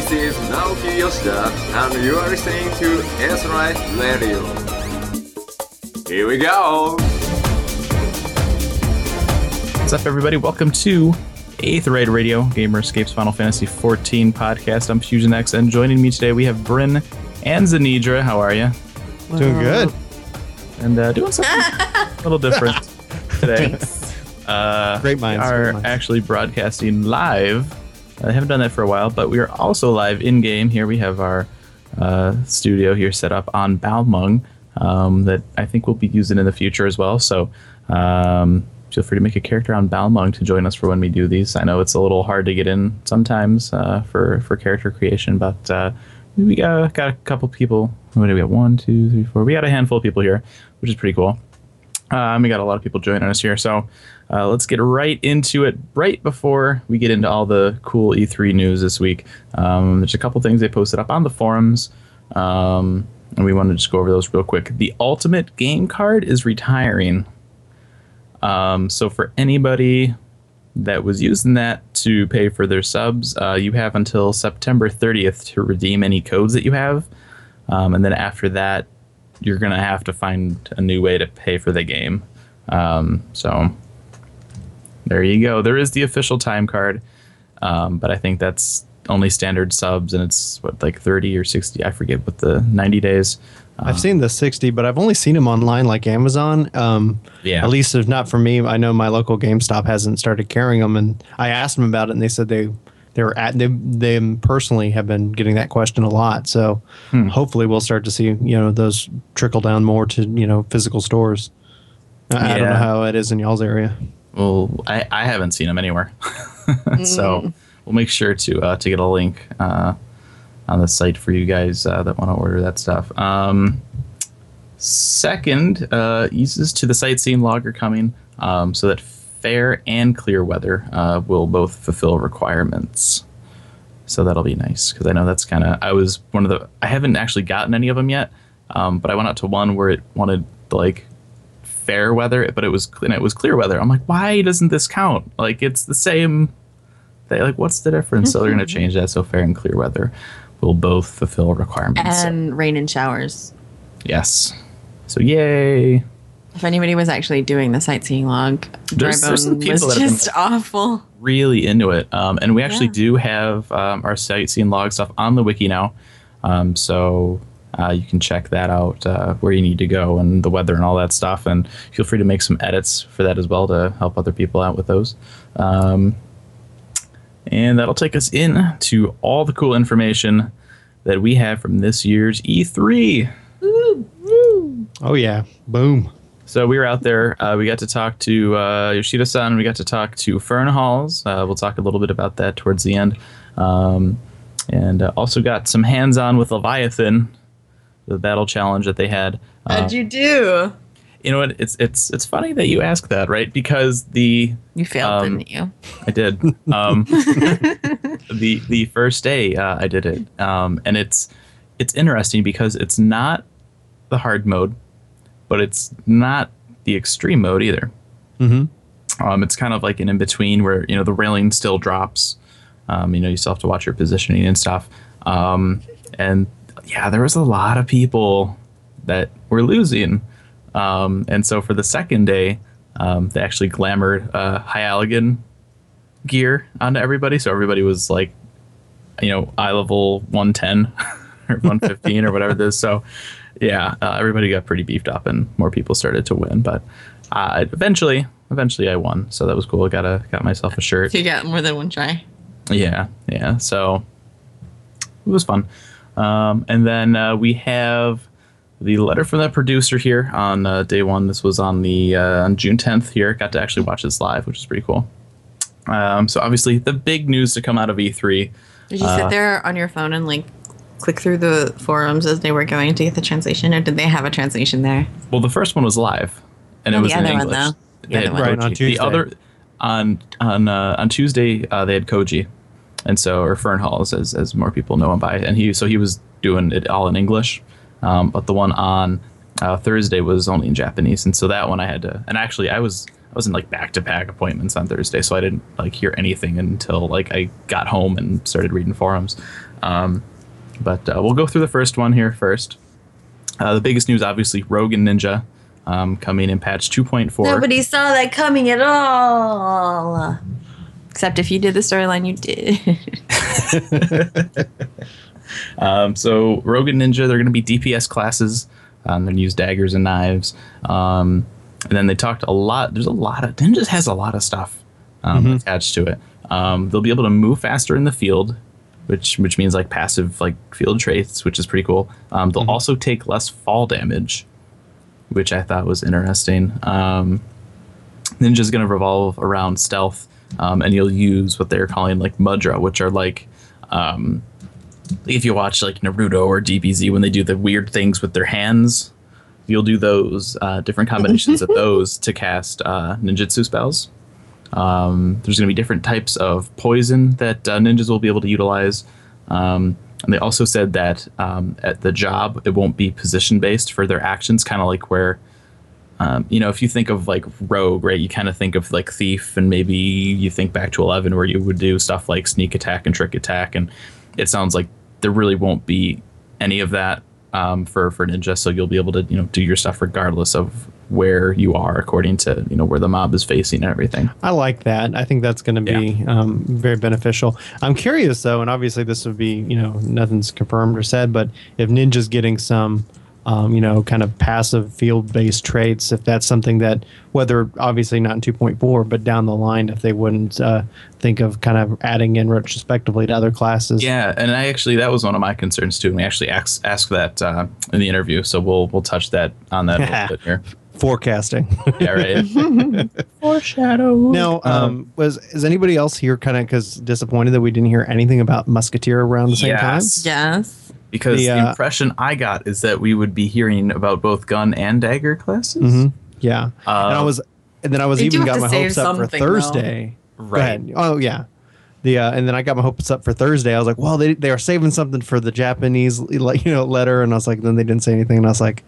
This is Naoki Yoshida, and you are listening to S-Right Radio. Here we go! What's up, everybody? Welcome to Eighth Rate Radio, Gamer Escapes Final Fantasy XIV podcast. I'm Fusion X, and joining me today we have Bryn and Zanidra. How are you? Doing good. And uh, doing something a little different today. Uh, Great minds, We great are minds. actually actually broadcasting live. I haven't done that for a while, but we are also live in game. Here we have our uh, studio here set up on Balmung um, that I think we'll be using in the future as well. So um, feel free to make a character on Balmung to join us for when we do these. I know it's a little hard to get in sometimes uh, for for character creation, but uh, we got got a couple people. What do we got? One, two, three, four. We got a handful of people here, which is pretty cool. Um, we got a lot of people joining us here, so uh, let's get right into it. Right before we get into all the cool E3 news this week, um, there's a couple things they posted up on the forums, um, and we want to just go over those real quick. The Ultimate Game Card is retiring. Um, so for anybody that was using that to pay for their subs, uh, you have until September 30th to redeem any codes that you have, um, and then after that, you're gonna have to find a new way to pay for the game. Um, so there you go. There is the official time card, um, but I think that's only standard subs, and it's what like 30 or 60. I forget what the 90 days. I've seen the 60, but I've only seen them online like Amazon. Um, Yeah. At least if not for me, I know my local GameStop hasn't started carrying them, and I asked them about it, and they said they they were at they they personally have been getting that question a lot. So hopefully we'll start to see you know those trickle down more to you know physical stores. I, I don't know how it is in y'all's area. Well, I, I haven't seen them anywhere, so we'll make sure to uh, to get a link uh, on the site for you guys uh, that want to order that stuff. Um, second, uh, eases to the sightseeing log are coming, um, so that fair and clear weather uh, will both fulfill requirements. So that'll be nice because I know that's kind of I was one of the I haven't actually gotten any of them yet, um, but I went out to one where it wanted like fair weather, but it was and it was clear weather. I'm like, why doesn't this count? Like it's the same. They like, what's the difference? so they're gonna change that so fair and clear weather will both fulfill requirements. and rain and showers. yes. So yay. If anybody was actually doing the sightseeing log, There's- there's some people was that have been, just like- awful. really into it. Um, and we actually Yeah. do have um, our sightseeing log stuff on the wiki now. Um, so uh, you can check that out uh, where you need to go and the weather and all that stuff. And feel free to make some edits for that as well to help other people out with those. Um, and that'll take us in to all the cool information that we have from this year's E3. Oh yeah, boom. So we were out there. Uh, we got to talk to uh, Yoshida-san. We got to talk to Fernehalwes. Uh, we'll talk a little bit about that towards the end. Um, and uh, also got some hands-on with Leviathan, the battle challenge that they had. Uh, How'd you do? you know what? It's it's it's funny that you ask that, right? Because the You failed, Um, didn't you? I did. Um, the the first day uh, I did it, um, and it's it's interesting because it's not the hard mode, but it's not the extreme mode either. Mm-hmm. Um, it's kind of like an in between where you know the railing still drops. Um, you know, you still have to watch your positioning and stuff. Um, and yeah, there was a lot of people that were losing. Um, and so for the second day, um, they actually glamored uh, High Allagan gear onto everybody. So everybody was like, you know, eye level 110 or 115 or whatever it is. So yeah, uh, everybody got pretty beefed up and more people started to win. But uh, eventually, eventually I won. So that was cool. I got a, got myself a shirt. You got more than one try. Yeah, yeah. So it was fun. Um, and then uh, we have the letter from the producer here on uh, day one. This was on the uh, on June 10th. Here, got to actually watch this live, which is pretty cool. Um, so obviously, the big news to come out of E3. Did you Uh, sit there on your phone and like click through the forums as they were going to get the translation, or did they have a translation there? Well, the first one was live, and Oh, it was the in other one, English. though. The They other had one. Right, on Koji. Tuesday. The other on on uh, on Tuesday uh, they had Koji, and so or Fernehalwes as as more people know him by, and he so he was doing it all in English, um, but the one on uh, Thursday was only in Japanese, and so that one I had to. And actually, I was I was in like back to back appointments on Thursday, so I didn't like hear anything until like I got home and started reading forums. Um, but uh, we'll go through the first one here first. Uh, the biggest news, obviously, Rogue and Ninja um, coming in patch 2.4. Nobody saw that coming at all. Except if you did the storyline, you did. Um, so Rogue and Ninja, they're going to be DPS classes. Um, they're going to use daggers and knives. Um, and then they talked a lot. There's a lot of Ninjas has a lot of stuff um, attached to it. Um, they'll be able to move faster in the field, which which means like passive like field traits, which is pretty cool. Um, they'll also take less fall damage, which I thought was interesting. Um, Ninja's going to revolve around stealth, um, and you'll use what they're calling like mudra, which are like um, if you watch like Naruto or DBZ when they do the weird things with their hands, you'll do those uh, different combinations of those to cast uh, ninjutsu spells. Um, there's going to be different types of poison that uh, ninjas will be able to utilize. Um, and they also said that um, at the job, it won't be position based for their actions, kind of like where, um, you know, if you think of like rogue, right, you kind of think of like thief, and maybe you think back to 11 where you would do stuff like sneak attack and trick attack. And it sounds like there really won't be any of that um, for for ninja, so you'll be able to you know do your stuff regardless of where you are, according to you know where the mob is facing and everything. I like that. I think that's going to be um, very beneficial. I'm curious though, and obviously this would be you know nothing's confirmed or said, but if Ninja's getting some. Um, you know, kind of passive field-based traits. If that's something that, whether obviously not in 2.4, but down the line, if they wouldn't uh, think of kind of adding in retrospectively to other classes. Yeah, and I actually that was one of my concerns too. And we actually asked asked that uh, in the interview, so we'll we'll touch that on that a little bit here. Forecasting. Yeah, right. Foreshadow. now, um, was is anybody else here kind of because disappointed that we didn't hear anything about Musketeer around the same time? Yes. yes. Because the, the, uh, impression I got is that we would be hearing about both gun and dagger classes. time? Mhm. Yeah, and I Um, was, and then I was even got my hopes up for something, though. Thursday. Right. Oh yeah. The uh, and then I got my hopes up for Thursday. I was like, well, they they are saving something for the Japanese like you know letter, and I was like, then they didn't say anything, and I was like,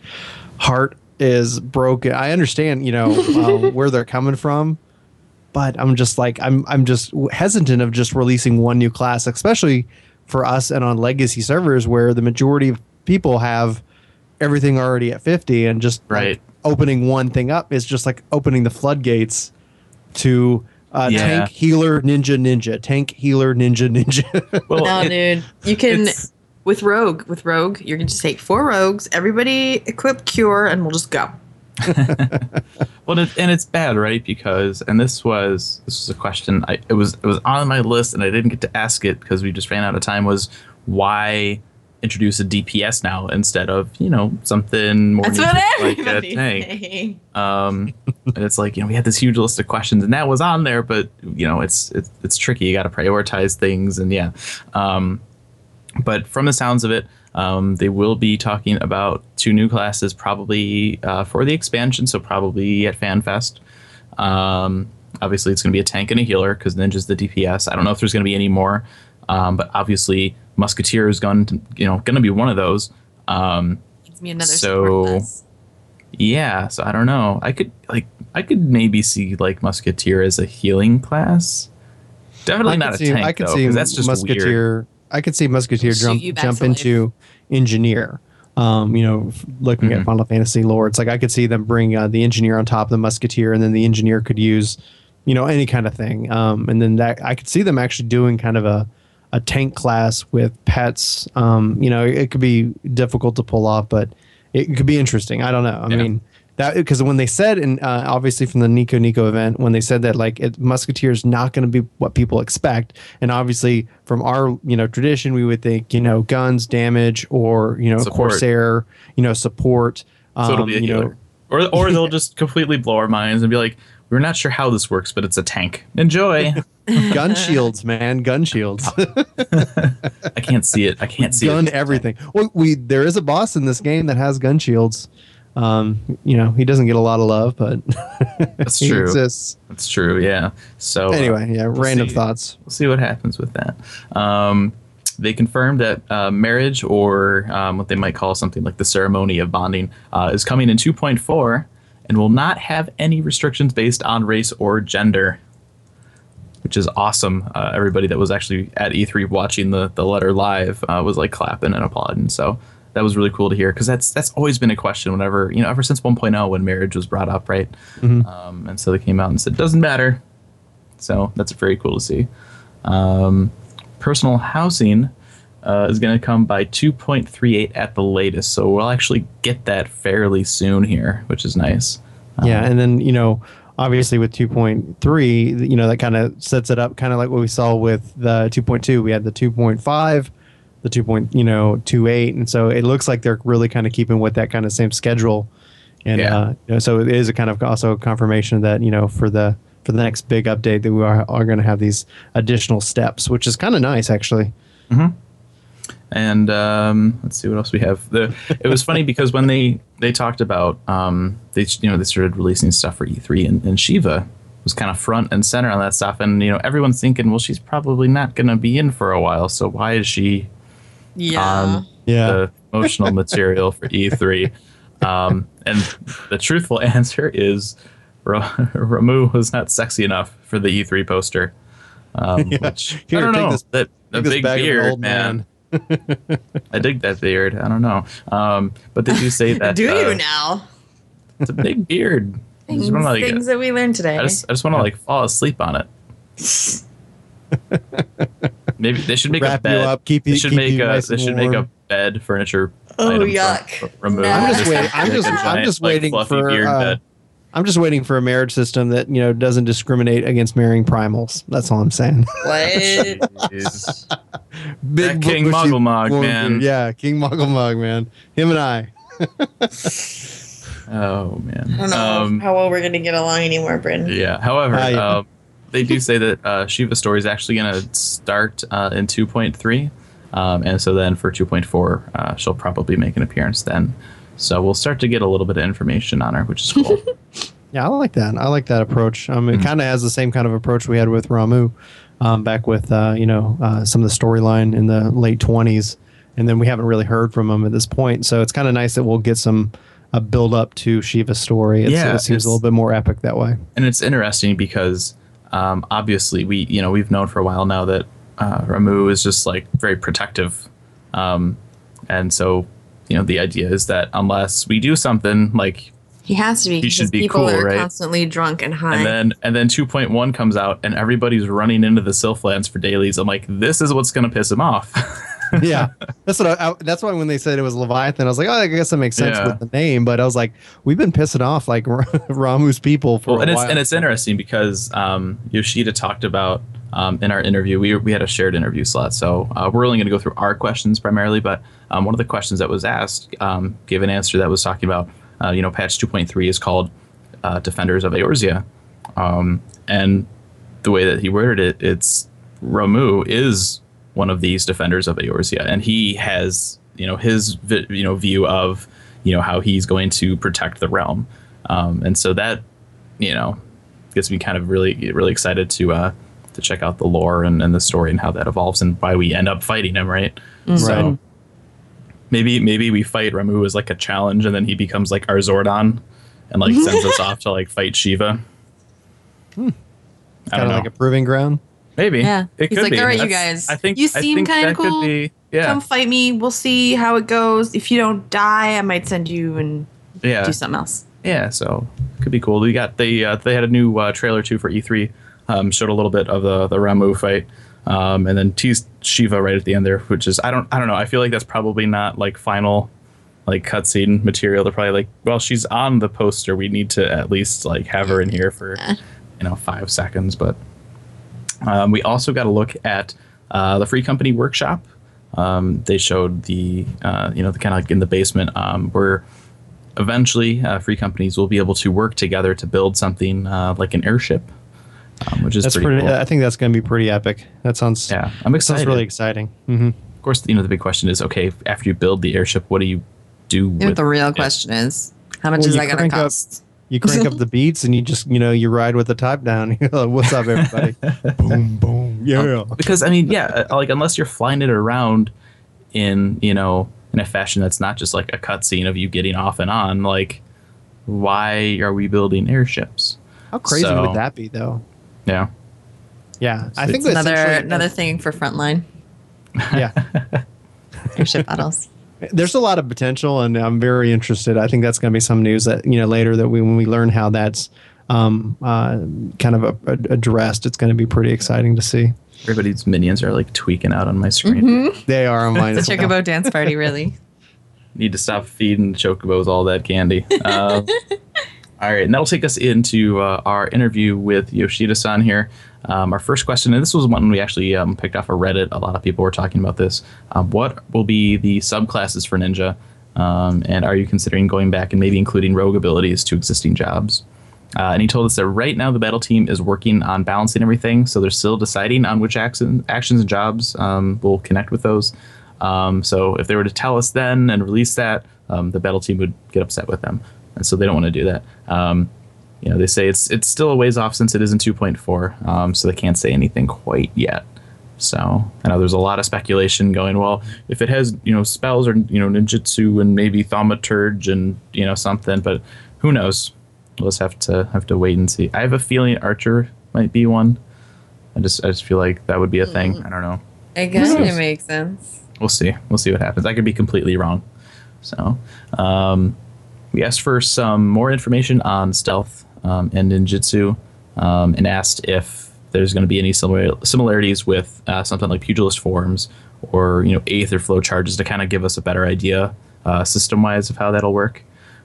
heart is broken. I understand, you know, uh, where they're coming from, but I'm just like I'm I'm just hesitant of just releasing one new class, especially for us and on legacy servers where the majority of people have everything already at 50 and just like, Right. opening one thing up is just like opening the floodgates to uh, Yeah. tank healer ninja ninja tank healer ninja ninja Well, No, dude. You can with Rogue. With Rogue, you're gonna just take four rogues, everybody equip cure, and we'll just go. Well, it, and it's bad, right? Because and this was this was a question. I it was it was on my list, and I didn't get to ask it because we just ran out of time. Was why introduce a DPS now instead of you know something more That's what like a tank? Um, and it's like you know we had this huge list of questions, and that was on there, but you know it's it's, it's tricky. You got to prioritize things, and yeah. Um, but from the sounds of it, um, they will be talking about two new classes probably uh, for the expansion, so probably at FanFest. Um, obviously, it's going to be a tank and a healer because Ninja's the DPS. I don't know if there's going to be any more, um, but obviously Musketeer is going to you know going to be one of those. Um, Gives me another So- yeah, so I don't know. I could like I could maybe see like Musketeer as a healing class. Definitely I not could a see, tank I could though, see 'cause that's just musketeer weird. I could see musketeer jump jump into engineer um, you know, looking Mm-hmm. at Final Fantasy lore, it's like I could see them bring uh, the engineer on top of the musketeer, and then the engineer could use, you know, any kind of thing. Um, and then that I could see them actually doing kind of a, a tank class with pets. Um, you know, it could be difficult to pull off, but it could be interesting. I don't know. I Yeah. mean, that because when they said, and uh, obviously from the Nico Nico event, when they said that like it, Musketeer is not going to be what people expect, and obviously from our you know tradition, we would think you know guns, damage, or you know Support. Corsair, you know support. Um, So it'll be a you know, or or they'll just completely blow our minds and be like, we're not sure how this works, but it's a tank. Enjoy. gun shields, man, gun shields, I can't see it. I can't see gun it. everything. Well, we there is a boss in this game that has gun shields. Um, you know, he doesn't get a lot of love, but That's true. exists. That's true. Yeah. So uh, Anyway, yeah, we'll random see. thoughts. we'll see what happens with that. Um, they confirmed that uh, marriage, or um, what they might call something like the ceremony of bonding, uh, is coming in 2.4, and and will not have any restrictions based on race or gender, which is awesome. Uh, everybody that was actually at E3 watching the the letter live uh, was like clapping and applauding. So that was really cool to hear because that's that's always been a question whenever you know ever since 1.0 when marriage was brought up, right? Um, and so they came out and said doesn't matter. So that's very cool to see. Um, personal housing uh, is going to come by 2.38 at the latest, so we'll actually get that fairly soon here, which is nice. Yeah, and then you know, obviously with 2.3, you know, that kind of sets it up, kind of like what we saw with the 2.2. We had the 2.5, the 2. Point, you know, 2.8, and so it looks like they're really kind of keeping with that kind of same schedule. And Yeah. uh, you know, so it is a kind of also a confirmation that you know for the for the next big update that we are, are going to have these additional steps, which is kind of nice actually. And um, let's see what else we have. The it was funny because when they they talked about um, they you know they started releasing stuff for E3 and, and Shiva was kind of front and center on that stuff, and you know everyone's thinking, well, she's probably not going to be in for a while, so why is she Yeah. on Yeah. the promotional material for E3. Um, and the truthful answer is Ramuh was not sexy enough for the E3 poster. Um, which Here, I don't take know. this- that the take this big bag of beard, old man. man. I dig that beard. I don't know. Um, but they do say that Do uh, you now? it's a big beard. I Things, just want to like, things that we learned today. I just, I just want to like fall asleep on it. Maybe they should make a Wrap you bed. up, keep they should keep make you a nice they and should make a bed furniture. Oh, item yuck. For, for. No. I'm just waiting- I'm Like a just- I'm giant, just waiting fluffy for, beard uh, bed. I'm just waiting for a marriage system that you know doesn't discriminate against marrying primals. That's all I'm saying. what? Jeez. Big King bushy Moggle-Mog, man. beard. Yeah, King Moggle-Mog, man. Him and I. oh man. I don't know Um, how well we're going to get along anymore, Bryn. yeah. However, Ah, yeah. um, they do say that uh, Shiva Story is actually going to start uh, in 2.3, um, and so then for 2.4, uh, she'll probably make an appearance then. So we'll start to get a little bit of information on her, which is cool. Yeah, I like that. I like that approach. Um, Mm-hmm. it kind of has the same kind of approach we had with Ramuh, um, back with uh, you know uh, some of the storyline in the late 20s, and then we haven't really heard from him at this point. So it's kind of nice that we'll get some a build up to Shiva's story. It's, Yeah, it seems it's- a little bit more epic that way. and it's interesting because um, obviously we you know we've known for a while now that uh, Ramuh is just like very protective, um, and so you know the idea is that unless we do something like He has to be He should be people cool, are right? constantly drunk and high. and then and then 2.1 comes out and everybody's running into the Sylphlands for dailies. I'm like, this is what's gonna piss him off. yeah, that's what I, I, that's why when they said it was Leviathan, I was like, oh, I guess that makes sense Yeah. with the name. But I was like, we've been pissing off like Ramuh's people for well, a and it's while. and it's interesting because um, Yoshida talked about um, in our interview. We we had a shared interview slot, so uh, we're only going to go through our questions primarily. But um, one of the questions that was asked um, gave an answer that was talking about uh, you know patch 2.3 is called uh, Defenders of Eorzea, um, and the way that he worded it, it's Ramu is one of these defenders of Eorzea, and he has you know his vi- you know view of you know how he's going to protect the realm, um, and so that you know gets me kind of really really excited to uh, to check out the lore and, and the story and how that evolves and why we end up fighting him, right? So Right. maybe maybe we fight Ramuh as like a challenge, and then he becomes like our Zordon, and like sends us off to like fight Shiva. I kind of like a proving ground. Maybe. Yeah. It He's could like, be. "All right, you guys, I think you seem kinda cool. be- yeah. Come fight me. We'll see how it goes. If you don't die, I might send you and yeah. do something else. Yeah, so could be cool. We got they uh, they had a new uh, trailer too for E3. Um, showed a little bit of the the Ramuh fight, um, and then teased Shiva right at the end there, which is I don't I don't know. I feel like that's probably not like final like cutscene material. They're probably like, well, she's on the poster. We need to at least like have her in here for you know five seconds. But um, we also got a look at uh, the Free Company Workshop. Um, they showed the uh, you know the kind of like in the basement um, where eventually uh, free companies will be able to work together to build something uh, like an airship, um, which is That's pretty, pretty. cool. I think that's going to be pretty epic. That sounds. yeah, I'm That excited. sounds really exciting. hmm of course, you know the big question is okay after you build the airship, what do you do You know with what the real it? question is? How much Well, is that going to crank up- cost? You crank up the beats and you just you know you ride with the top down. You're What's up, everybody? boom, boom, yeah. because I mean, yeah, uh, like unless you're flying it around in you know in a fashion that's not just like a cutscene of you getting off and on, like why are we building airships? How crazy So- would that be, though? Yeah. Yeah, I think it's Another another thing for frontline Yeah, airship battles. There's a lot of potential, and I'm very interested. I think that's going to be some news that you know later that we when we learn how that's um, uh, kind of a, a- addressed, it's going to be pretty exciting to see. Everybody's minions are like tweaking out on my screen. They are on mine. The as well. Chocobo dance party, really. Need to stop feeding chocobos all that candy. Uh, all right, and that'll take us into uh, our interview with Yoshida-san here. Um, our first question, and this was one we actually um, picked off of Reddit. A lot of people were talking about this. Um, what will be the subclasses for Ninja? Um, and are you considering going back and maybe including rogue abilities to existing jobs? Uh, and he told us that right now the battle team is working on balancing everything, so they're still deciding on which action, actions and jobs um, will connect with those. Um, so if they were to tell us then and release that, the battle team would get upset with them, and so they don't want to do that. You know, they say it's it's still a ways off since it is in 2.4, um, so they can't say anything quite yet. So I know there's a lot of speculation going. Well, if it has you know spells or you know ninjutsu and maybe thaumaturge and you know something, but who knows? We'll just have to have to wait and see. I have a feeling Archer might be one. I just I just feel like that would be a thing. I don't know. I guess it makes sense. We'll see. We'll see what happens. I could be completely wrong. So, um, we asked for some more information on stealth um, and ninjutsu, um, and asked if there's going to be any similar similarities with uh, something like pugilist forms or you know eighth or flow charges to kind of give us a better idea uh, system wise of how that'll work.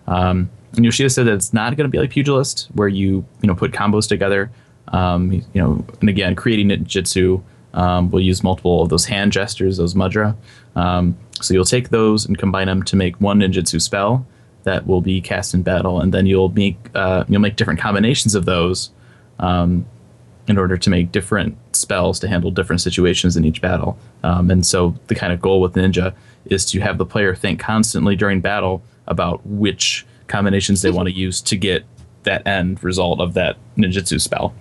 Um, and Yoshida said that it's not going to be like pugilist, where you you know put combos together. Um, you know, and again, creating ninjutsu um, we'll use multiple of those hand gestures, those mudra. Um, so you'll take those and combine them to make one ninjutsu spell that will be cast in battle, and then you'll make uh, you'll make different combinations of those um, in order to make different spells to handle different situations in each battle. Um, and so the kind of goal with ninja is to have the player think constantly during battle about which combinations they want to use to get that end result of that ninjutsu spell.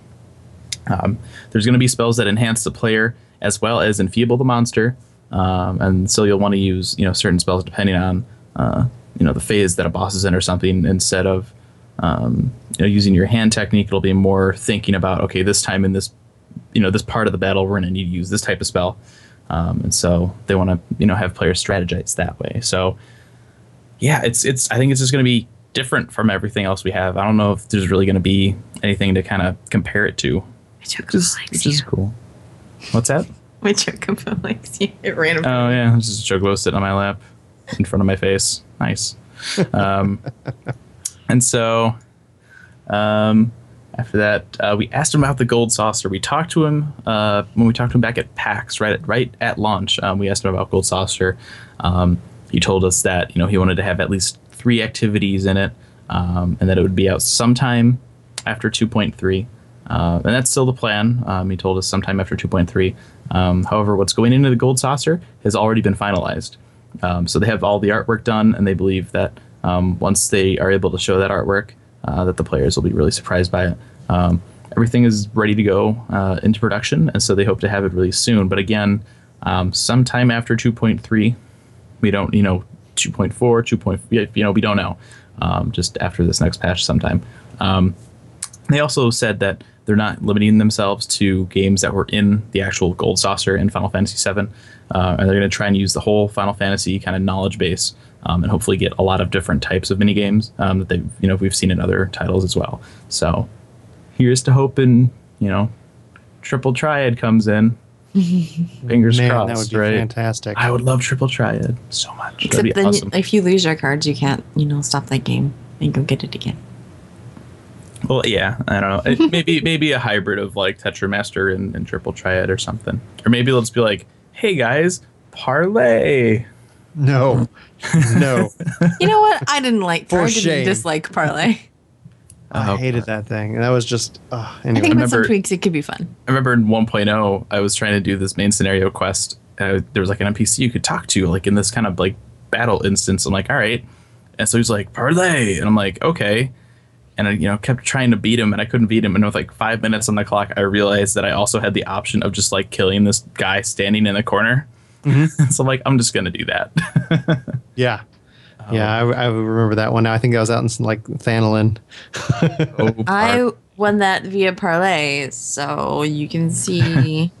Um, there's going to be spells that enhance the player as well as enfeeble the monster, um, and so you'll want to use you know certain spells depending on uh, you know the phase that a boss is in or something instead of um, you know using your hand technique. It'll be more thinking about okay this time in this you know this part of the battle we're going to need to use this type of spell, um, and so they want to you know have players strategize that way. So yeah, it's it's I think it's just going to be different from everything else we have. I don't know if there's really going to be anything to kind of compare it to which is, likes which is cool. What's that? My chocobo likes you. It ran. Oh yeah, this is Chocobo sitting on my lap, in front of my face. Nice. Um, and so, um, after that, uh, we asked him about the gold saucer. We talked to him uh, when we talked to him back at PAX, right at, right at launch. Um, we asked him about gold saucer. Um, he told us that you know he wanted to have at least three activities in it, um, and that it would be out sometime after 2.3. Uh, and that's still the plan. Um, he told us sometime after 2.3. Um, however, what's going into the gold saucer has already been finalized. Um, so they have all the artwork done, and they believe that um, once they are able to show that artwork, uh, that the players will be really surprised by it. Um, everything is ready to go uh, into production, and so they hope to have it released soon. But again, um, sometime after 2.3, we don't, you know, 2.4, 2. You know, we don't know. Um, just after this next patch, sometime. Um, they also said that they're not limiting themselves to games that were in the actual gold saucer in Final Fantasy VII, uh, and they're going to try and use the whole Final Fantasy kind of knowledge base, um, and hopefully get a lot of different types of mini games um, that they, you know, we've seen in other titles as well. So here's to hoping, you know, Triple Triad comes in. Fingers Man, crossed, that would be right? fantastic. I would love Triple Triad so much. Except That'd be then, awesome. if you lose your cards, you can't, you know, stop that game and go get it again. Well, yeah, I don't know. It, maybe maybe a hybrid of like Tetramaster and, and Triple Triad or something. Or maybe let's be like, hey guys, parlay. No, no. You know what? I didn't like. For I didn't dislike parlay. I Oh, hated that thing. And that was just. Uh, I think with some remember- tweaks, it could be fun. I remember in 1.0, I was trying to do this main scenario quest. Uh, there was like an NPC you could talk to, like in this kind of like battle instance. I'm like, all right. And so he's like, parlay. And I'm like, okay. And I, you know, kept trying to beat him and I couldn't beat him. And with like five minutes on the clock, I realized that I also had the option of just like killing this guy standing in the corner. Mm-hmm. so I'm like, I'm just going to do that. yeah. Yeah, I, I remember that one. Now I think I was out in like Thanalan. Oh, I won that via parlay, so you can see.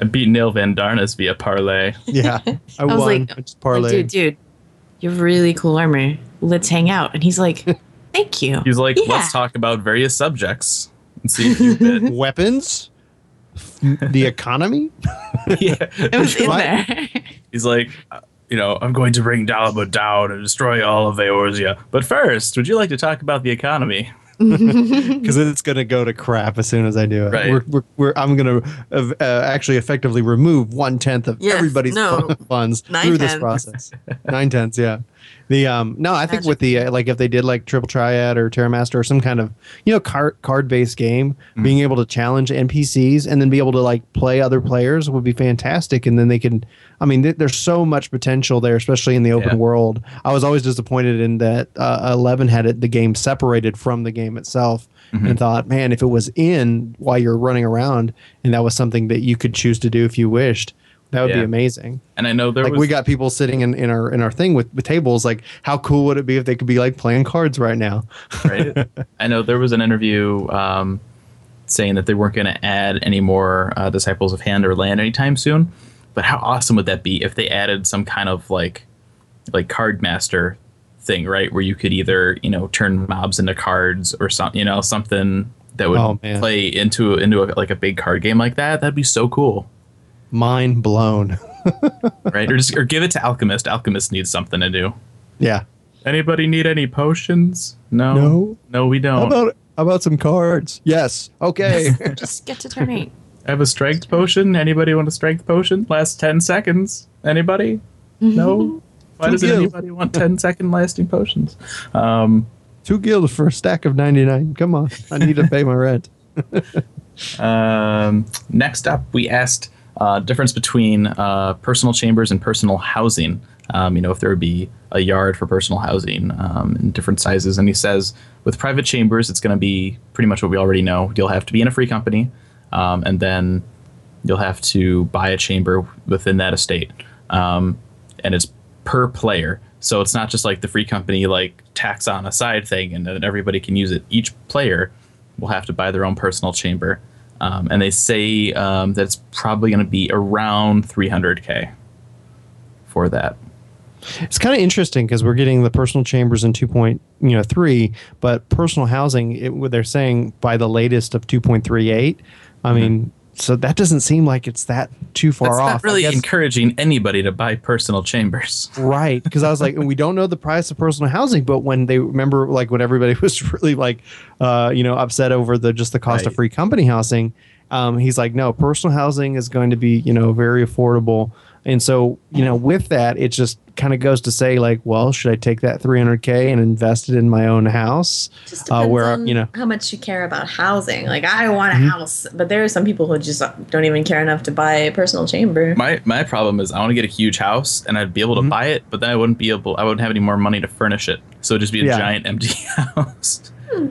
I beat Nael van Darnus via parlay. Yeah, I, I was won. like, I just like, dude, dude, you have really cool armor. Let's hang out. And he's like, thank you. He's like, Yeah. let's talk about various subjects and see if you bid. Weapons, the economy. yeah. It was in What? there. He's like, uh, you know, I'm going to bring Dalamud down and destroy all of Eorzea. But first, would you like to talk about the economy? because it's going to go to crap as soon as I do it. Right. We're, we're, we're, I'm going to uh, uh, actually effectively remove one tenth of Yes, everybody's no. funds Nine through this process. Nine tenths, yeah. The um no, I think Magic. with the uh, like if they did like Triple Triad or Tetramaster or some kind of you know card card based game, being able to challenge NPCs and then be able to like play other players would be fantastic. And then they can, I mean, th- there's so much potential there, especially in the open Yeah. world. I was always disappointed in that uh, Eleven had it the game separated from the game itself, and thought, man, if it was in while you're running around, and that was something that you could choose to do if you wished, that would be amazing. And I know there Like was we got people sitting in, in our in our thing with, with tables. Like, how cool would it be if they could be like playing cards right now? right? I know there was an interview um, saying that they weren't going to add any more uh, disciples of hand or land anytime soon. But how awesome would that be if they added some kind of like like card master thing, right? Where you could either you know turn mobs into cards or some you know something that would Oh, play into into a, like a big card game like that. That'd be so cool, Mind blown. right? or just or give it to Alchemist. Alchemist needs something to do. yeah. Anybody need any potions? No, No. no, we don't. How about how about some cards? Yes. Okay. Just get to turn eight. I have a strength potion. Anybody want a strength potion? Last 10 seconds. Anybody? No? Why doesn't anybody want 10 second lasting potions? Um, Two guild for a stack of ninety nine. Come on, I need to pay my rent. um, next up, we asked uh, difference between uh, personal chambers and personal housing. Um, you know, if there would be a yard for personal housing um, in different sizes. And he says with private chambers, it's going to be pretty much what we already know. You'll have to be in a free company, um, and then you'll have to buy a chamber within that estate. Um, and it's per player. So it's not just like the free company like tax on a side thing and then everybody can use it. Each player will have to buy their own personal chamber. Um, and they say um, that it's probably going to be around 300k for that. It's kind of interesting because we're getting the personal chambers in two point you know but personal housing. It, what they're saying by the latest of two point three eight. I mean, so that doesn't seem like it's that too far That's off. not really encouraging anybody to buy personal chambers. right because i was like and we don't know the price of personal housing but when they remember like when everybody was really like uh you know upset over the just the cost of free company housing um he's like no personal housing is going to be you know very affordable and so you know with that it just kind of goes to say like well should i take that 300k and invest it in my own house Just uh, where on you know how much you care about housing. Like I want a mm-hmm. house, but there are some people who just don't even care enough to buy a personal chamber. My my problem is I want to get a huge house and I'd be able to mm-hmm. buy it, but then I wouldn't be able I wouldn't have any more money to furnish it. So it'd just be a Yeah. giant empty house. Hmm.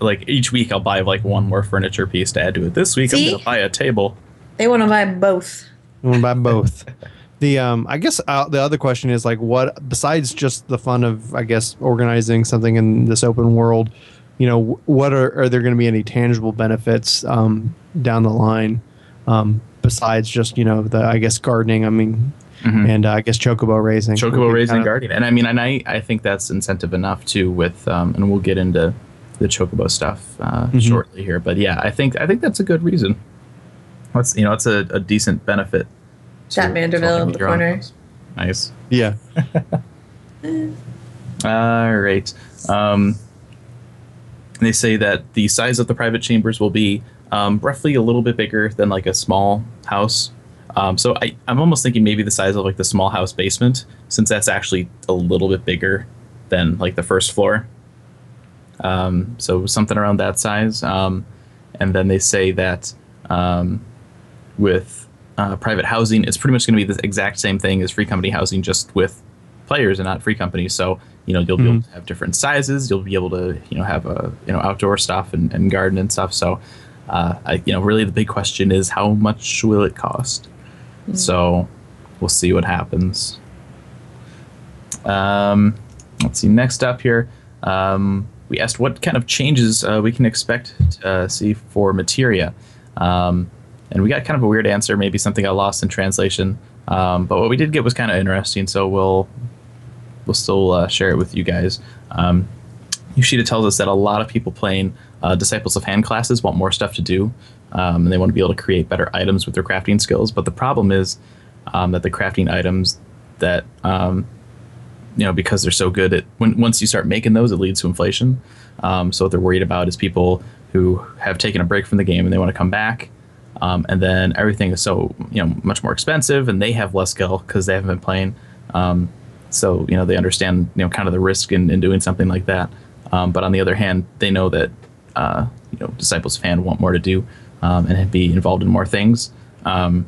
Like each week I'll buy like one more furniture piece to add to it. This week See? I'm gonna buy a table. They want to buy both. I want to buy both. The um, I guess uh, the other question is like, what besides just the fun of I guess organizing something in this open world, you know, what are are there going to be any tangible benefits um, down the line, um, besides just you know the I guess gardening. I mean, and uh, I guess chocobo raising. Mm-hmm. Chocobo raising kinda- guardian. And I mean and I, I think that's incentive enough too with um and we'll get into the chocobo stuff uh, Mm-hmm. shortly here. But yeah, I think I think that's a good reason. That's you know, it's a, a decent benefit. To- That to in the corner. Nice. Yeah. All right. Um, they say that the size of the private chambers will be um, roughly a little bit bigger than like a small house. Um, so I, I'm almost thinking maybe the size of like the small house basement, since that's actually a little bit bigger than like the first floor. Um, so something around that size. Um, and then they say that um, with uh, private housing, is pretty much going to be the exact same thing as free company housing, just with players and not free companies. So you know you'll be able to have different sizes. You'll be able to you know have a you know outdoor stuff and, and garden and stuff. So uh, I, you know really the big question is how much will it cost? So we'll see what happens. Um, let's see. Next up here, um, we asked what kind of changes uh, we can expect to uh, see for materia, um, and we got kind of a weird answer. Maybe something got lost in translation, um, but what we did get was kind of interesting. So we'll we'll still uh, share it with you guys. Um, Yoshida tells us that a lot of people playing uh, Disciples of Hand classes want more stuff to do, um, and they want to be able to create better items with their crafting skills. But the problem is um, that the crafting items that um, you know because they're so good at when once you start making those, it leads to inflation. Um, so what they're worried about is people who have taken a break from the game and they want to come back. Um, and then everything is so you know much more expensive, and they have less skill because they haven't been playing. Um, so you know they understand you know kind of the risk in, in doing something like that. Um, but on the other hand, they know that uh, you know disciples fan want more to do um, and be involved in more things. Um,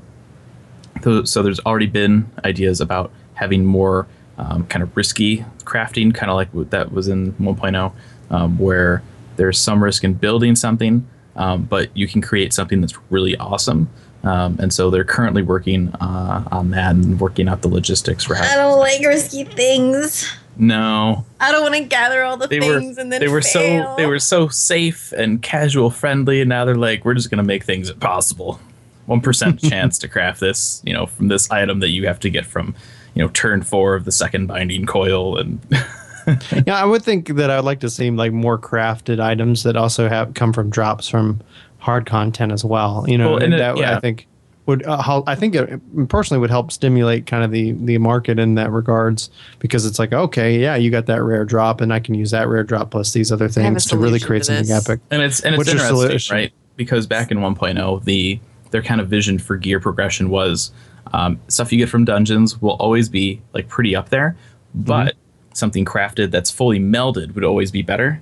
so, so there's already been ideas about having more um, kind of risky crafting, kind of like that was in 1.0, um, where there's some risk in building something, um, but you can create something that's really awesome. Um, and so they're currently working uh, on that and working out the logistics for I don't like risky things. No, I don't want to gather all the they were things and then they were fail. so they were so safe and casual friendly, and now they're like, we're just gonna make things impossible. One percent chance to craft this, you know, from this item that you have to get from, you know, turn four of the second binding coil, and yeah, I would think that I would like to see like more crafted items that also have come from drops from hard content as well. You know, Well, and it- that yeah. I think would uh, help. I think it personally would help stimulate kind of the the market in that regards because it's like okay, yeah, you got that rare drop, and I can use that rare drop plus these other things to really create to something epic. and it's and it's What's interesting, right? Because back in 1.0, the their kind of vision for gear progression was um, stuff you get from dungeons will always be like pretty up there, but something crafted that's fully melded would always be better,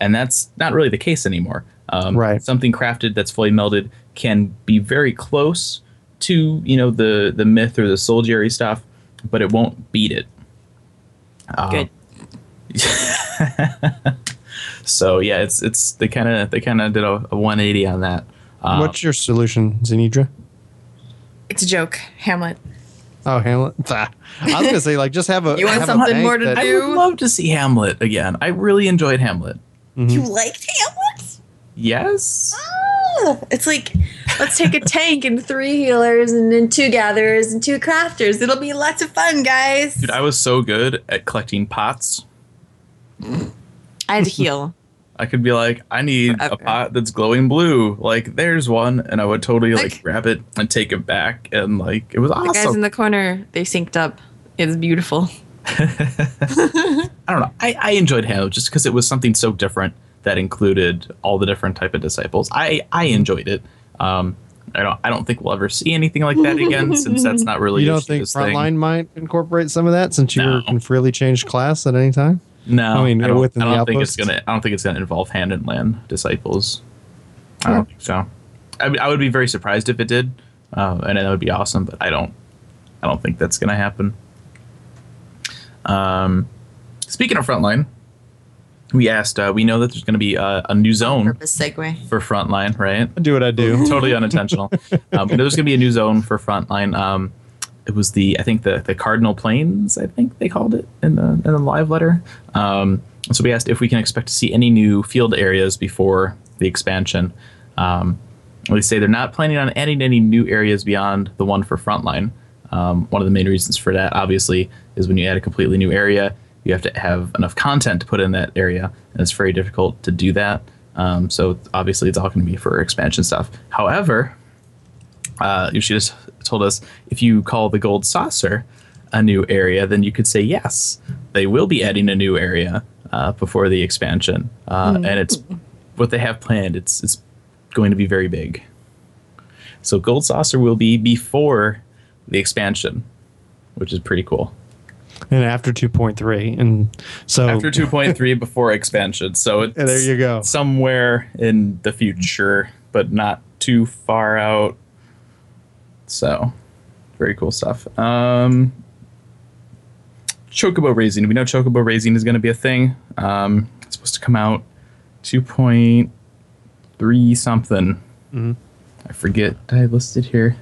and that's not really the case anymore. Um, Right. Something crafted that's fully melded can be very close to you know the the myth or the soldiery stuff, but it won't beat it. Um, Good. So yeah, it's it's they kind of they kind of did a, a 180 on that. Um, What's your solution, Zenidra? It's a joke, Hamlet. Oh, Hamlet. I was gonna say like just have a. You want something more to that- I would love to see Hamlet again. I really enjoyed Hamlet. Mm-hmm. You liked Hamlet? Yes. Oh, it's like let's take a tank and three healers and then two gatherers and two crafters. It'll be lots of fun, guys. Dude, I was so good at collecting pots. I had to heal. I could be like, I need a pot that's glowing blue. Like, there's one, and I would totally like, Like- grab it and take it back, and like, it was awesome. The guys in the corner, they synced up. It's beautiful. I don't know. I, I enjoyed Halo just because it was something so different that included all the different type of disciples. I I enjoyed it. Um, I don't I don't think we'll ever see anything like that again since that's not really. You don't think Yoshida's thing. Frontline might incorporate some of that since you No. can freely change class at any time? No, I I mean, mean, I don't, within I don't think it's gonna. I don't think it's gonna involve hand and land disciples. I don't think so. I, mean, I would be very surprised if it did, uh, and that would be awesome. But I don't. I don't think that's gonna happen. Um, speaking of frontline, we asked. Uh, we know that there's gonna be a, a new zone segue. for frontline, right? I do what I do. totally unintentional. um, but there's going to be a new zone for Frontline. Um, it was the I think the the Cardinal Plains I think they called it in the in the live letter. Um, so we asked if we can expect to see any new field areas before the expansion. Um, they say they're not planning on adding any new areas beyond the one for Frontline. Um, one of the main reasons for that, obviously, is when you add a completely new area, you have to have enough content to put in that area, and it's very difficult to do that. Um, so obviously, it's all going to be for expansion stuff. However, uh, Yoshida s- told us if you call the Gold Saucer a new area, then you could say yes, they will be adding a new area uh, before the expansion, uh, and it's what they have planned. It's it's going to be very big. So Gold Saucer will be before the expansion, which is pretty cool. and after 2.3 and so After 2.3, before expansion, so it's there you go. somewhere in the future, but not too far out. So, very cool stuff. Um, Chocobo raising. We know Chocobo raising is going to be a thing. Um, it's supposed to come out 2.3 something. Mm-hmm. I forget. I listed here.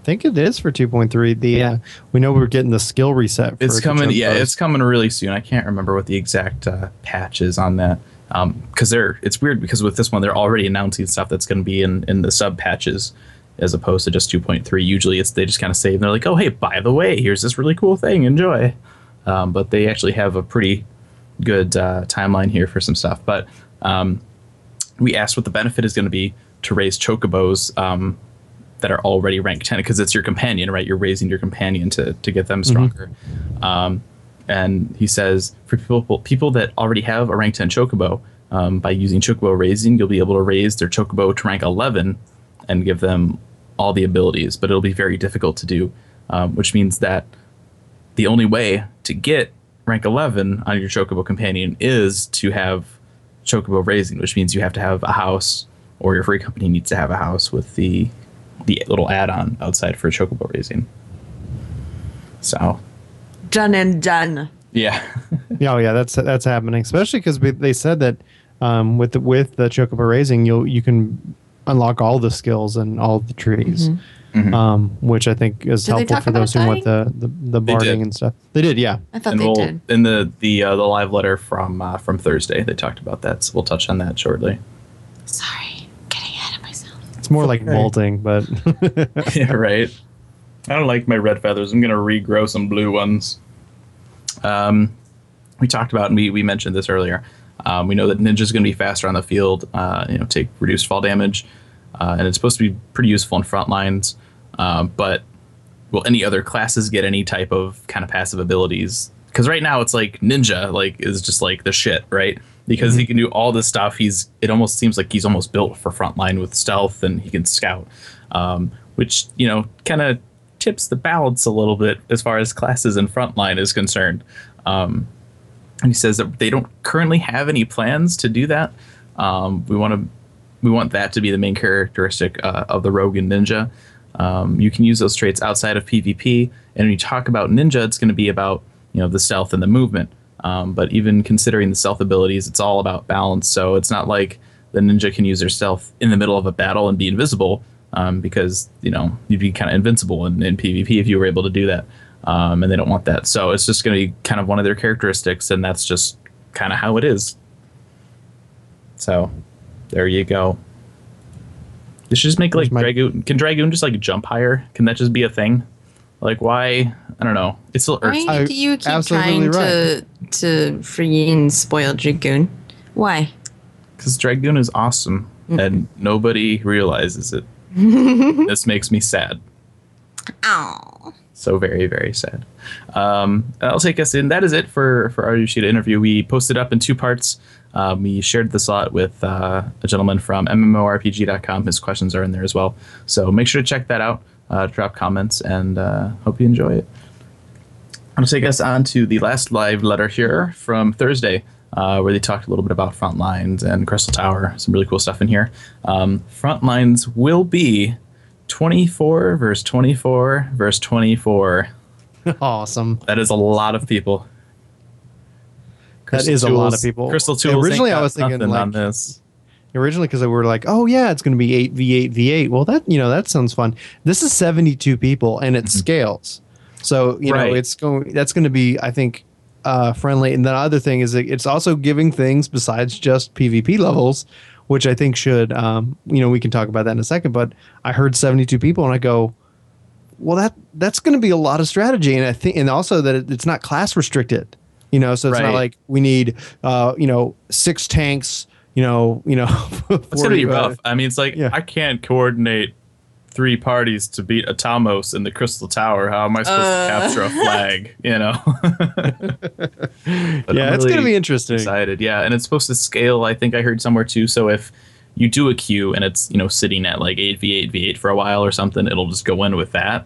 I think it is for 2.3. The uh, we know we're getting the skill reset. For it's coming. Yeah, it's coming really soon. I can't remember what the exact uh, patch is on that. Because they're it's weird because with this one they're already announcing stuff that's going to be in in the sub patches as opposed to just 2.3. Usually it's they just kind of save and they're like, oh hey, by the way, here's this really cool thing. Enjoy. Um, but they actually have a pretty good uh, timeline here for some stuff. But um, we asked what the benefit is going to be to raise chocobos um, that are already ranked 10 because it's your companion right you're raising your companion to, to get them stronger um, and he says for people people that already have a rank 10 chocobo um, by using chocobo raising you'll be able to raise their chocobo to rank 11 and give them all the abilities but it'll be very difficult to do um, which means that the only way to get rank 11 on your chocobo companion is to have chocobo raising which means you have to have a house or your free company needs to have a house with the the little add-on outside for chocobo raising so Done and done. yeah Yeah, oh yeah, that's that's happening. Especially because they said that um, with the, with the Chocobo raising, you'll you can unlock all the skills and all the trees, um, which I think is Did helpful for those who want the the, the barding and stuff. They did, yeah. I thought and they we'll did. in the the uh, the live letter from uh, from thursday they talked about that so we'll touch on that shortly Sorry, getting ahead of myself. It's more like okay. molting, but yeah, right. I don't like my red feathers. I'm gonna regrow some blue ones. Um, we talked about and we, we mentioned this earlier. Um, we know that Ninja's gonna be faster on the field. Uh, you know, take reduced fall damage, uh, and it's supposed to be pretty useful in front lines. Um, but will any other classes get any type of kind of passive abilities? Because right now it's like Ninja like is just like the shit, right? Because he can do all this stuff. He's it almost seems like he's almost built for frontline with stealth, and he can scout, um, which you know kind of tips the balance a little bit as far as classes and frontline is concerned. Um, and he says that they don't currently have any plans to do that. Um, we want to we want that to be the main characteristic uh, of the rogue and ninja. Um, you can use those traits outside of PvP, and when you talk about ninja, it's going to be about you know the stealth and the movement. Um, but even considering the stealth abilities, it's all about balance. So it's not like the ninja can use their stealth in the middle of a battle and be invisible, um, because you know you'd be kind of invincible in, in PvP if you were able to do that. Um, and they don't want that. So it's just going to be kind of one of their characteristics, and that's just kind of how it is. So there you go. They should just make like Where's my- Dragoon. Can Dragoon just like jump higher? Can that just be a thing? Like why? I don't know. It's still Why Earth. I- do you keep absolutely trying to to freaking spoil Dragoon? Why? because Dragoon is awesome and nobody realizes it. this makes me sad. Oh. So very very sad. Um, I'll take us in. That is it for for our Yoshida interview. We posted up in two parts. Um, we shared the slot with uh, a gentleman from MMORPG.com. His questions are in there as well. So make sure to check that out. Uh, drop comments and uh, hope you enjoy it. I'm going to take us on to the last live letter here from Thursday, uh, where they talked a little bit about front lines and Crystal Tower. Some really cool stuff in here. Um, front lines will be 24 verse 24 verse 24. awesome. That is a lot of people. That is a lot of people. Crystal Tools. Originally, I was thinking, nothing on like- this. Originally, because we were like, oh yeah, it's going to be eight v eight v eight. Well, that you know that sounds fun. This is seventy two people, and it scales. So you know it's going. That's going to be, I think, uh, friendly. And the other thing is, it's also giving things besides just PvP levels, which I think should. Um, you know, we can talk about that in a second. But I heard seventy two people, and I go, well, that that's going to be a lot of strategy, and I think, and also that it, it's not class restricted. You know, so it's Right. not like we need, uh, you know, six tanks. You know, you know, It's gonna be 40, uh, rough. I mean, it's like yeah. I can't coordinate three parties to beat Atomos in the Crystal Tower. How am I supposed Uh. to capture a flag? You know. But yeah, I'm it's going to be interesting. Excited, yeah, and it's supposed to scale. I think I heard somewhere too. So if you do a queue and it's you know sitting at like eight v eight v eight for a while or something, it'll just go in with that.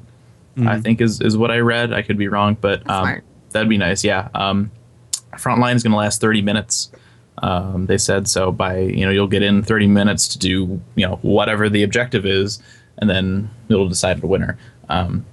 Mm-hmm. I think is is what I read. I could be wrong, but um, that'd be nice. Yeah. Um, Frontline is going to last thirty minutes. Um, they said so. By you know, you'll get in thirty minutes to do you know whatever the objective is, and then it'll decide the winner. Um,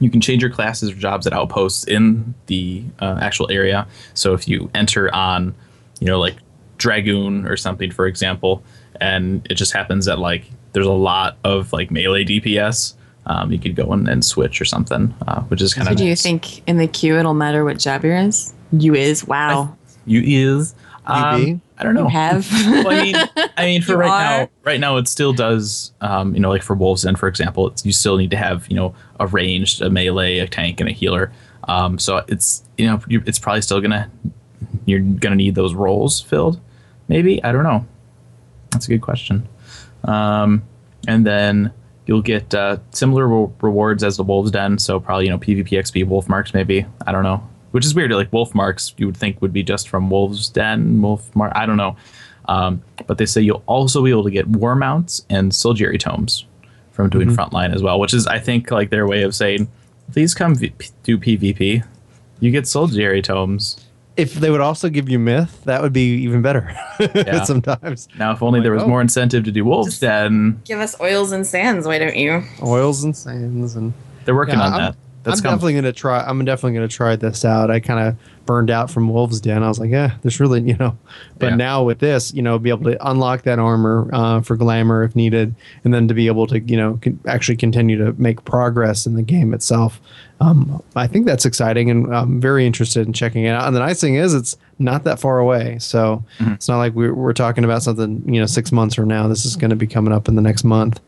you can change your classes or jobs at outposts in the uh, actual area. So if you enter on, you know, like Dragoon or something, for example, and it just happens that like there's a lot of like melee DPS, um, you could go in and switch or something, uh, which is kind So of do you think in the queue it'll matter what job you're is? You is wow. you is um, be? I don't know. You have. well, I mean, I mean, for You right are? now, right now, it still does. Um, you know, like for Wolves Den, for example, it's, you still need to have you know a ranged, a melee, a tank, and a healer. Um, so it's you know it's probably still gonna you're gonna need those roles filled. Maybe I don't know. That's a good question. Um, and then you'll get uh, similar re- rewards as the Wolves Den. So probably you know PvP XP, Wolf Marks, maybe I don't know. Which is weird. Like Wolf Marks, you would think would be just from Wolves Den, Wolf Mark. I don't know. Um, but they say you'll also be able to get war mounts and Soldiery tomes from doing frontline as well, which is I think like their way of saying, please come v- do PvP. You get Soldiery tomes. If they would also give you myth, that would be even better. Yeah. Sometimes Now, if only there was oh. more incentive to do Wolves Just- Den, Give us oils and sands, why don't you? oils and sands and they're working Yeah, on I'm- that. That's I'm coming. definitely gonna try. I'm definitely gonna try this out. I kind of burned out from Wolves Den. I was like, yeah, there's really, you know. But Yeah. now with this, you know, be able to unlock that armor uh, for glamour if needed, and then to be able to, you know, con- actually continue to make progress in the game itself. Um, I think that's exciting, and I'm very interested in checking it out. And the nice thing is, it's not that far away, so Mm-hmm. it's not like we're, we're talking about something, you know, six months from now. This is going to be coming up in the next month.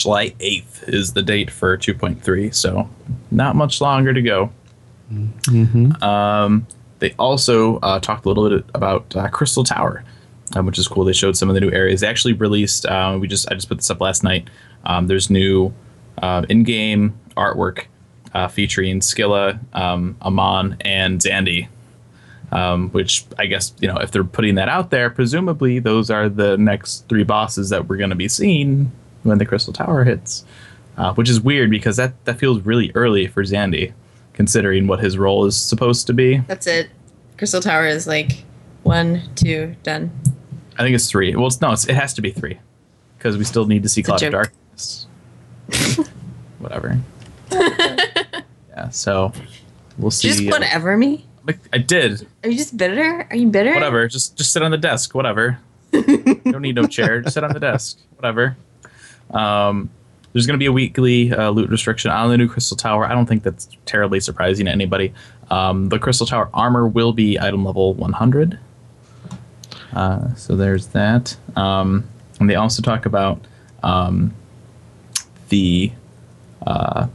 July 8th is the date for 2.3, so not much longer to go. Um, they also uh, talked a little bit about uh, Crystal Tower, um, which is cool. They showed some of the new areas. They actually released. Uh, we just I just put this up last night. Um, there's new uh, in-game artwork uh, featuring Scylla, um, Amon, and Xande. Um, which I guess you know if they're putting that out there, presumably those are the next three bosses that we're going to be seeing when the Crystal Tower hits. Uh, which is weird because that that feels really early for Xande, considering what his role is supposed to be. That's it. Crystal Tower is like one, two, done. I think it's three. Well, it's, no, it's, it has to be three because we still need to see a Cloud of. Darkness. Whatever. yeah. So we'll see. Just uh, whatever me? like, I did. Are you just bitter? Are you bitter? Whatever. Just just sit on the desk. Whatever. don't need no chair. Just sit on the desk. Whatever. Um, there's going to be a weekly uh, loot restriction on the new Crystal Tower. I don't think that's terribly surprising to anybody. Um, the Crystal Tower armor will be item level 100. Uh, so there's that. Um, and they also talk about um, the uh,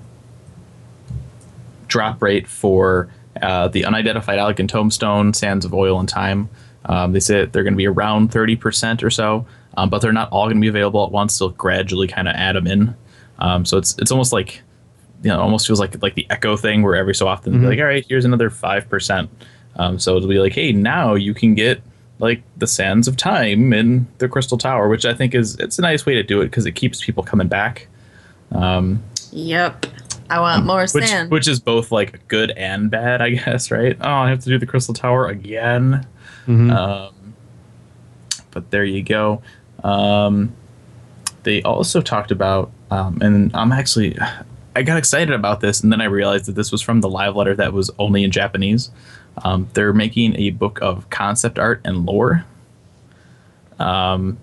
drop rate for uh, the unidentified Allagan Tomestone, Sands of Oil and Time. Um, they say they're going to be around 30% or so, um, but they're not all going to be available at once. They'll gradually kind of add them in. Um, so it's it's almost like, you know, almost feels like like the Echo thing where every so often they'll be like, all right, here's another 5%. Um, so it'll be like, hey, now you can get like the Sands of Time in the Crystal Tower, which I think is it's a nice way to do it because it keeps people coming back. Um, Yep. I want more which sand. which is both like good and bad, I guess, right? Oh, I have to do the Crystal Tower again. Um, but there you go. Um, they also talked about, um, and I'm actually, I got excited about this, and then I realized that this was from the live letter that was only in Japanese. Um, they're making a book of concept art and lore. Um,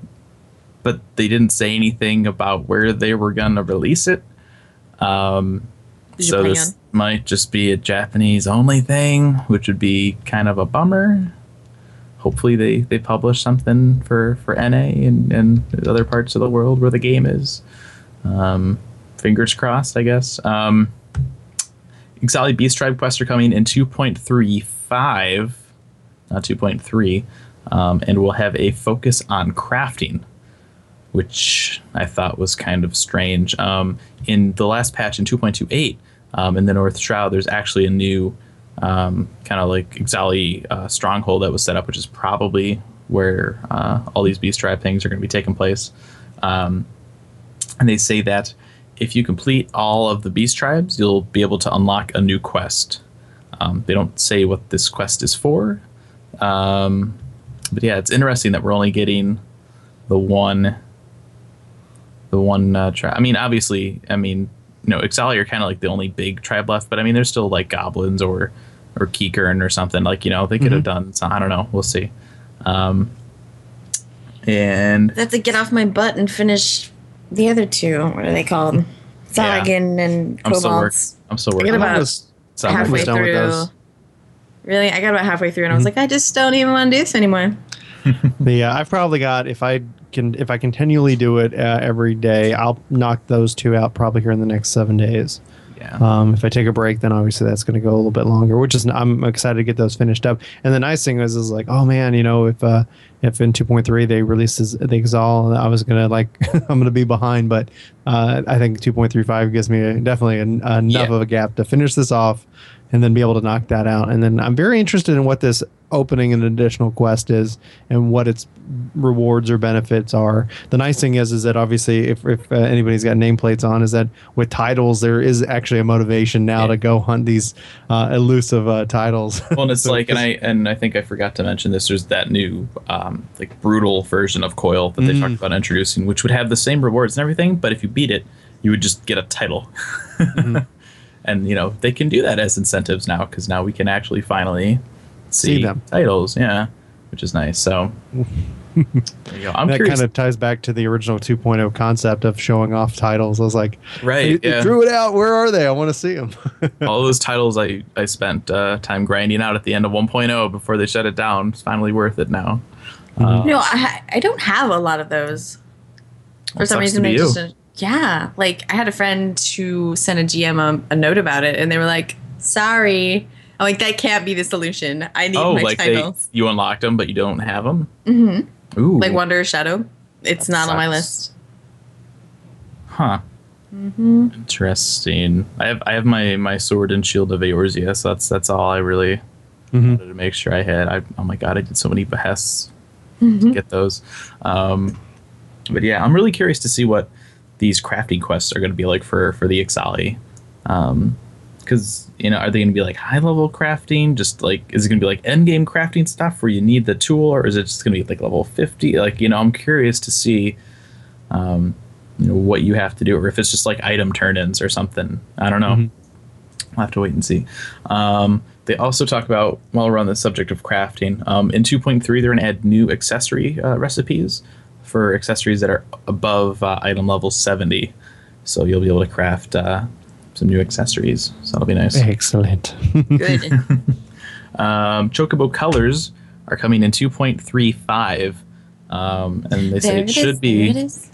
but they didn't say anything about where they were gonna release it. Um, so this might just be a Japanese only thing, which would be kind of a bummer. Hopefully they, they publish something for, for NA and, and other parts of the world where the game is. Um, fingers crossed, I guess. Um, Ixali Beast Tribe quests are coming in 2.35, not 2.3, um, and we'll have a focus on crafting which I thought was kind of strange. Um, in the last patch in 2.28, um, in the North Shroud, there's actually a new um, kind of like Ixali uh, stronghold that was set up, which is probably where uh, all these Beast Tribe things are going to be taking place. Um, and they say that if you complete all of the Beast Tribes, you'll be able to unlock a new quest. Um, they don't say what this quest is for. Um, but yeah, it's interesting that we're only getting the one the one uh, tribe. I mean, obviously, I mean, you know, Ixali are kind of like the only big tribe left, but I mean, there's still like goblins or or Kikern or something. Like, you know, they could have done. So I don't know. We'll see. Um, and I have to get off my butt and finish the other two. What are they called? Sahagin and I'm still work- Kobold. I'm still I working. get on about. I'm halfway almost through. those. Really, I got about halfway through, and I was Mm-hmm. like, I just don't even want to do this anymore. But yeah, I've probably got if I can if I continually do it uh, every day, I'll knock those two out probably here in the next seven days. yeah. Um, if I take a break, then obviously that's going to go a little bit longer. Which is I'm excited to get those finished up. And the nice thing is, is like, oh man, you know, if uh, if in 2.3 they release the Ixal, I was gonna like I'm gonna be behind, but uh, I think 2.35 gives me a, definitely an, enough Yeah. of a gap to finish this off, and then be able to knock that out. And then I'm very interested in what this opening an additional quest is and what its rewards or benefits are. The nice thing is, is that obviously, if, if uh, anybody's got nameplates on, is that with titles there is actually a motivation now Yeah. to go hunt these uh, elusive uh, titles. Well, and it's So like, and I and I think I forgot to mention this. There's that new, um, like brutal version of Coil that they Mm. talked about introducing, which would have the same rewards and everything, but if you beat it, you would just get a title. Mm-hmm. and you know they can do that as incentives now because now we can actually finally see, See them. titles. Yeah, which is nice. So there you go. I'm that curious. kind of ties back to the original 2.0 concept of showing off titles. I was like, Right, they, they drew it out. Where are they? I want to see them. all those titles I I spent uh, time grinding out at the end of 1.0 before they shut it down. It's finally worth it now. Uh, No, I I don't have a lot of those. For some reason, they just yeah. Like I had a friend who sent a GM a, a note about it, and they were like, "Sorry." I'm like, "That can't be the solution. I need oh, my like titles." they you unlocked them, but you don't have them. Mm-hmm. Ooh, like Wanderer's Shadow. It's That not on my list. Huh. Mm-hmm. Interesting. I have I have my my sword and shield of Eorzea, so that's that's all I really Mhm. wanted to make sure I had. I, oh my god, I did so many behests Mm-hmm. to get those. Um, but yeah, I'm really curious to see what these crafting quests are going to be like for for the Ixali. Um, because you know, are they going to be like high level crafting? Just like is it going to be like end game crafting stuff where you need the tool, or is it just going to be like level fifty? Like you know, I'm curious to see, um, you know, what you have to do, or if it's just like item turn-ins or something. I don't know. I'll have to wait and see. Um, they also talk about while we're on the subject of crafting, um, in 2.3 they're going to add new accessory uh, recipes for accessories that are above uh, item level 70. So you'll be able to craft uh, some new accessories. So that'll be nice. Excellent. Good. Um, Chocobo colors are coming in 2.35, um, and they say it it should is, be. there it is.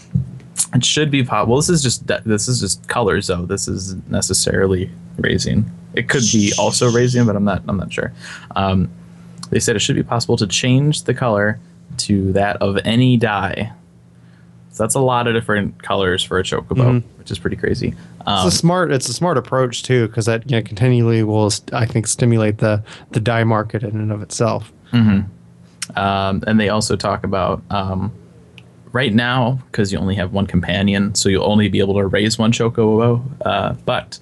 It should be pop. Well, this is just this is just colors though. This isn't necessarily raising. It could be also raising, but I'm not. I'm not sure. Um, they said it should be possible to change the color to that of any dye. So that's a lot of different colors for a chocobo, which is pretty crazy. Um, it's a smart. It's a smart approach too, because that you know, continually will, I think, stimulate the the dye market in and of itself. um, and they also talk about um, right now because you only have one companion, so you'll only be able to raise one chocobo. Uh, but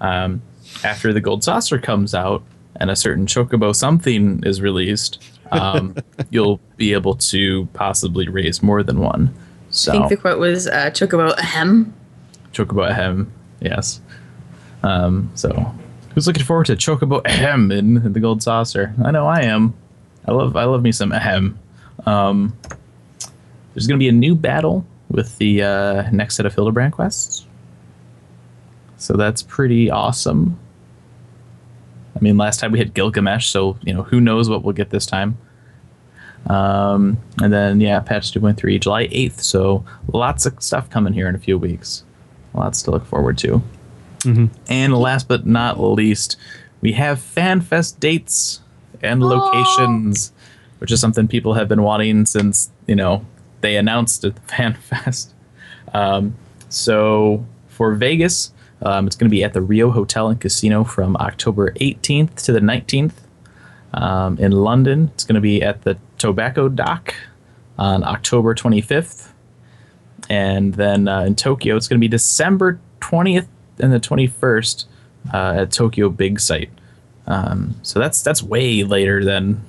um, after the gold saucer comes out and a certain chocobo something is released, um, you'll be able to possibly raise more than one. So I think the quote was uh, Chocobo ahem. chocobo ahem, yes. Um, so who's looking forward to chocobo ahem in, in the gold saucer? I know I am. I love I love me some ahem. Um, there's going to be a new battle with the uh, next set of Hildebrand quests. So that's pretty awesome. I mean, last time we had Gilgamesh, so you know who knows what we'll get this time. Um, and then yeah, patch 2.3, July 8th. So lots of stuff coming here in a few weeks. Lots to look forward to. And last but not least, we have FanFest dates and locations, which is something people have been wanting since you know they announced at FanFest. Um, so for Vegas, um, it's going to be at the Rio Hotel and Casino from October 18th to the 19th. Um, in London, it's going to be at the Tobacco Dock on October 25th. And then uh, in Tokyo, it's going to be December 20th and the 21st uh, at Tokyo Big Sight. Um, so that's that's way later than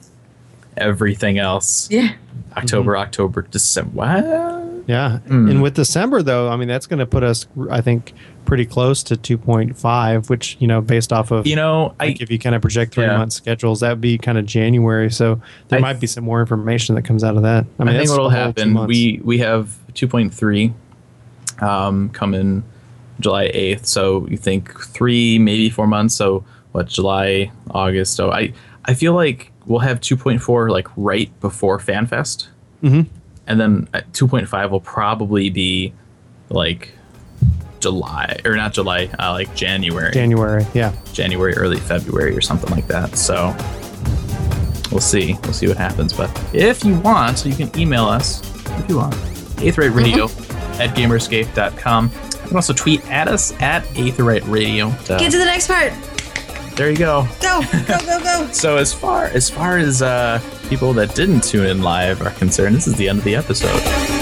everything else. Yeah. October, October, December. What? Yeah, Hmm. and with December though, I mean that's going to put us, I think, pretty close to 2.5, which you know, based off of You know, I if you kind of project three Yeah. month schedules, that would be kind of January. So there I might be some more information that comes out of that. I I, mean, think what'll a whole two happen. We we have 2.3, um, coming July 8th. So you think three, maybe four months. So what, July, August. So I, I feel like we'll have 2.4 like right before FanFest. Mhm. And then 2.5 will probably be like July or not July, uh, like January. January. Yeah. January, early February, or something like that. So we'll see. We'll see what happens. But if you want, you can email us if you want. Eighth Rate Radio at gamerescape.com. You can also tweet at us at Eighth Radio. Uh, Get to the next part. There you go. Go, go, go, go. So as far as far as uh, people that didn't tune in live are concerned, this is the end of the episode.